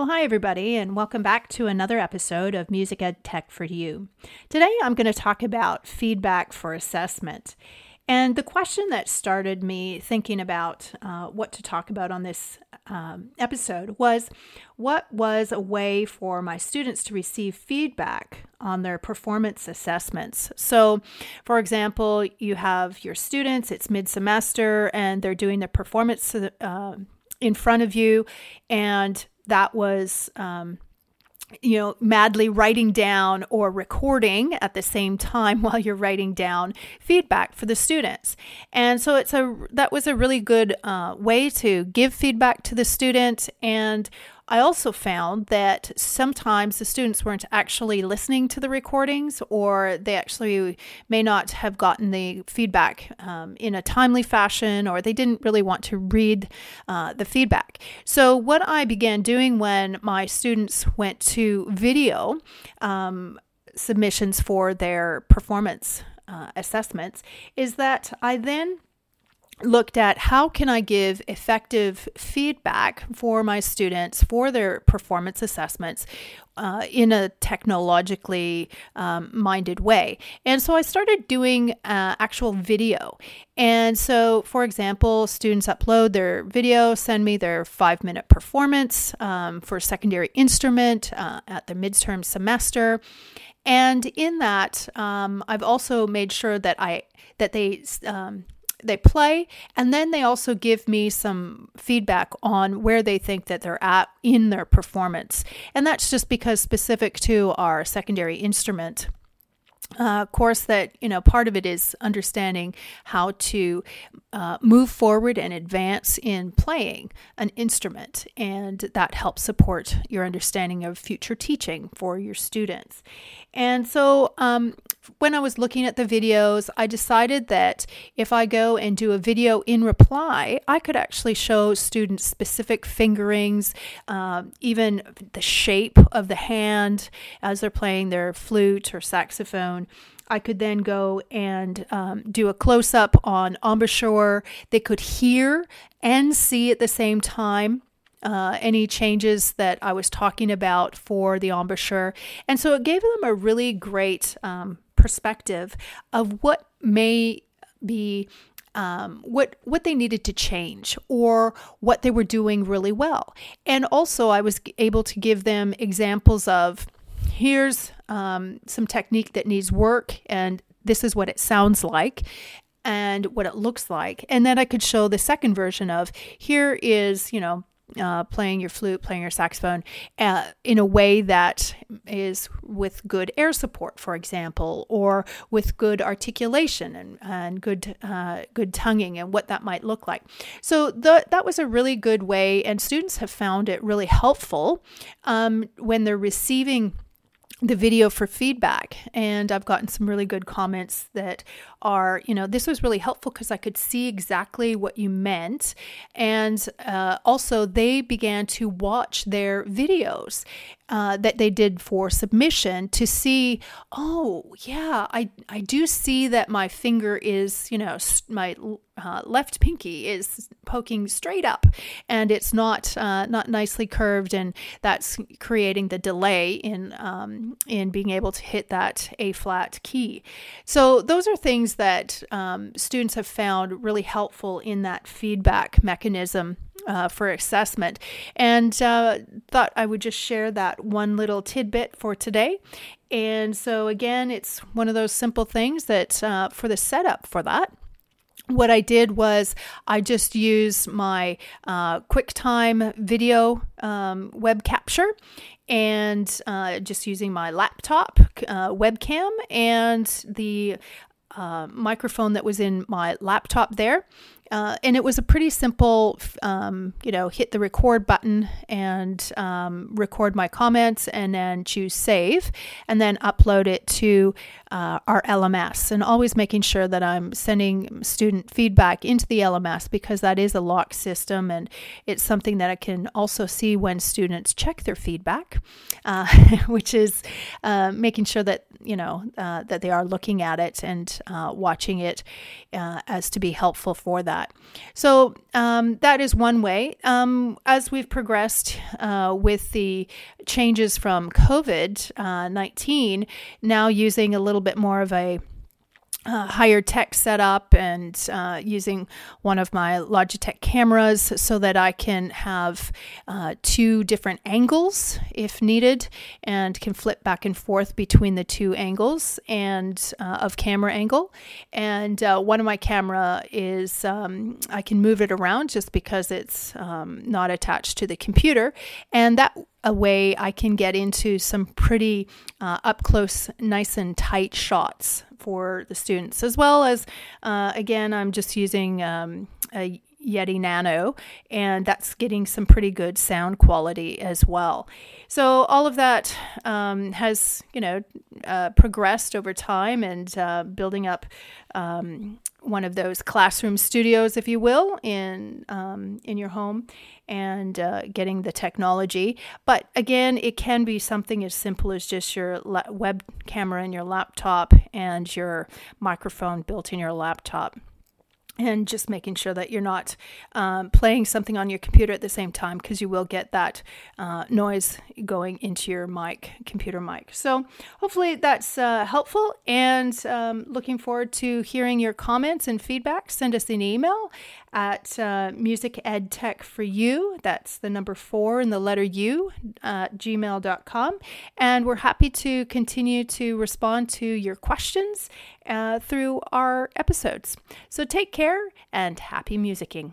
Well, hi, everybody, and welcome back to another episode of Music Ed Tech for You. Today, I'm going to talk about feedback for assessment. And the question that started me thinking about uh, what to talk about on this um, episode was what was a way for my students to receive feedback on their performance assessments? So, for example, you have your students, it's mid semester, and they're doing their performance uh, in front of you, and that was um, you know, madly writing down or recording at the same time while you're writing down feedback for the students. And so it's a that was a really good uh, way to give feedback to the student and I also found that sometimes the students weren't actually listening to the recordings, or they actually may not have gotten the feedback um, in a timely fashion, or they didn't really want to read uh, the feedback. So, what I began doing when my students went to video um, submissions for their performance uh, assessments is that I then looked at how can I give effective feedback for my students for their performance assessments uh, in a technologically um, minded way. And so I started doing uh, actual video. And so, for example, students upload their video, send me their five minute performance um, for secondary instrument uh, at the midterm semester. And in that, um, I've also made sure that I that they um, they play and then they also give me some feedback on where they think that they're at in their performance. And that's just because specific to our secondary instrument uh, course that you know part of it is understanding how to uh, move forward and advance in playing an instrument. And that helps support your understanding of future teaching for your students. And so um, when I was looking at the videos, I decided that if I go and do a video in reply, I could actually show students specific fingerings, um, even the shape of the hand as they're playing their flute or saxophone. I could then go and um, do a close up on embouchure. They could hear and see at the same time. Uh, any changes that I was talking about for the embouchure. And so it gave them a really great um, perspective of what may be um, what what they needed to change or what they were doing really well. And also, I was able to give them examples of here's um, some technique that needs work, and this is what it sounds like. And what it looks like. And then I could show the second version of here is, you know, uh, playing your flute, playing your saxophone uh, in a way that is with good air support, for example, or with good articulation and, and good uh, good tonguing and what that might look like. So the, that was a really good way, and students have found it really helpful um, when they're receiving the video for feedback and i've gotten some really good comments that are, you know, this was really helpful because I could see exactly what you meant. And uh, also, they began to watch their videos uh, that they did for submission to see, oh, yeah, I, I do see that my finger is, you know, my uh, left pinky is poking straight up and it's not uh, not nicely curved and that's creating the delay in um, in being able to hit that A flat key. So those are things that um, students have found really helpful in that feedback mechanism uh, for assessment. And uh, thought I would just share that one little tidbit for today. And so, again, it's one of those simple things that uh, for the setup for that what I did was I just used my uh, QuickTime video um, web capture and uh, just using my laptop uh, webcam and the uh, microphone that was in my laptop there. Uh, and it was a pretty simple, um, you know, hit the record button and um, record my comments and then choose save and then upload it to uh, our LMS. And always making sure that I'm sending student feedback into the LMS because that is a locked system and it's something that I can also see when students check their feedback, uh, which is uh, making sure that, you know, uh, that they are looking at it and uh, watching it as to be helpful for that that. So um, that is one way. Um, as we've progressed uh, with the changes from COVID uh, 19, now using a little bit more of a uh, higher tech setup and uh, using one of my Logitech cameras so that I can have uh, two different angles if needed and can flip back and forth between the two angles and uh, of camera angle. And uh, one of my camera is um, I can move it around just because it's um, not attached to the computer, and that a way I can get into some pretty uh, up close, nice and tight shots for the students, as well as, uh, again, I'm just using um, a Yeti Nano, and that's getting some pretty good sound quality as well. So all of that um, has, you know, uh, progressed over time and uh, building up um, one of those classroom studios, if you will, in um, in your home, and uh, getting the technology. But again, it can be something as simple as just your web camera in your laptop and your microphone built in your laptop and just making sure that you're not um, playing something on your computer at the same time because you will get that uh, noise going into your mic, computer mic. So hopefully that's uh, helpful and um, looking forward to hearing your comments and feedback. Send us an email at uh, Music Ed Tech for You. That's the number four and the letter U at gmail.com. And we're happy to continue to respond to your questions uh, through our episodes. So take care and happy musicking.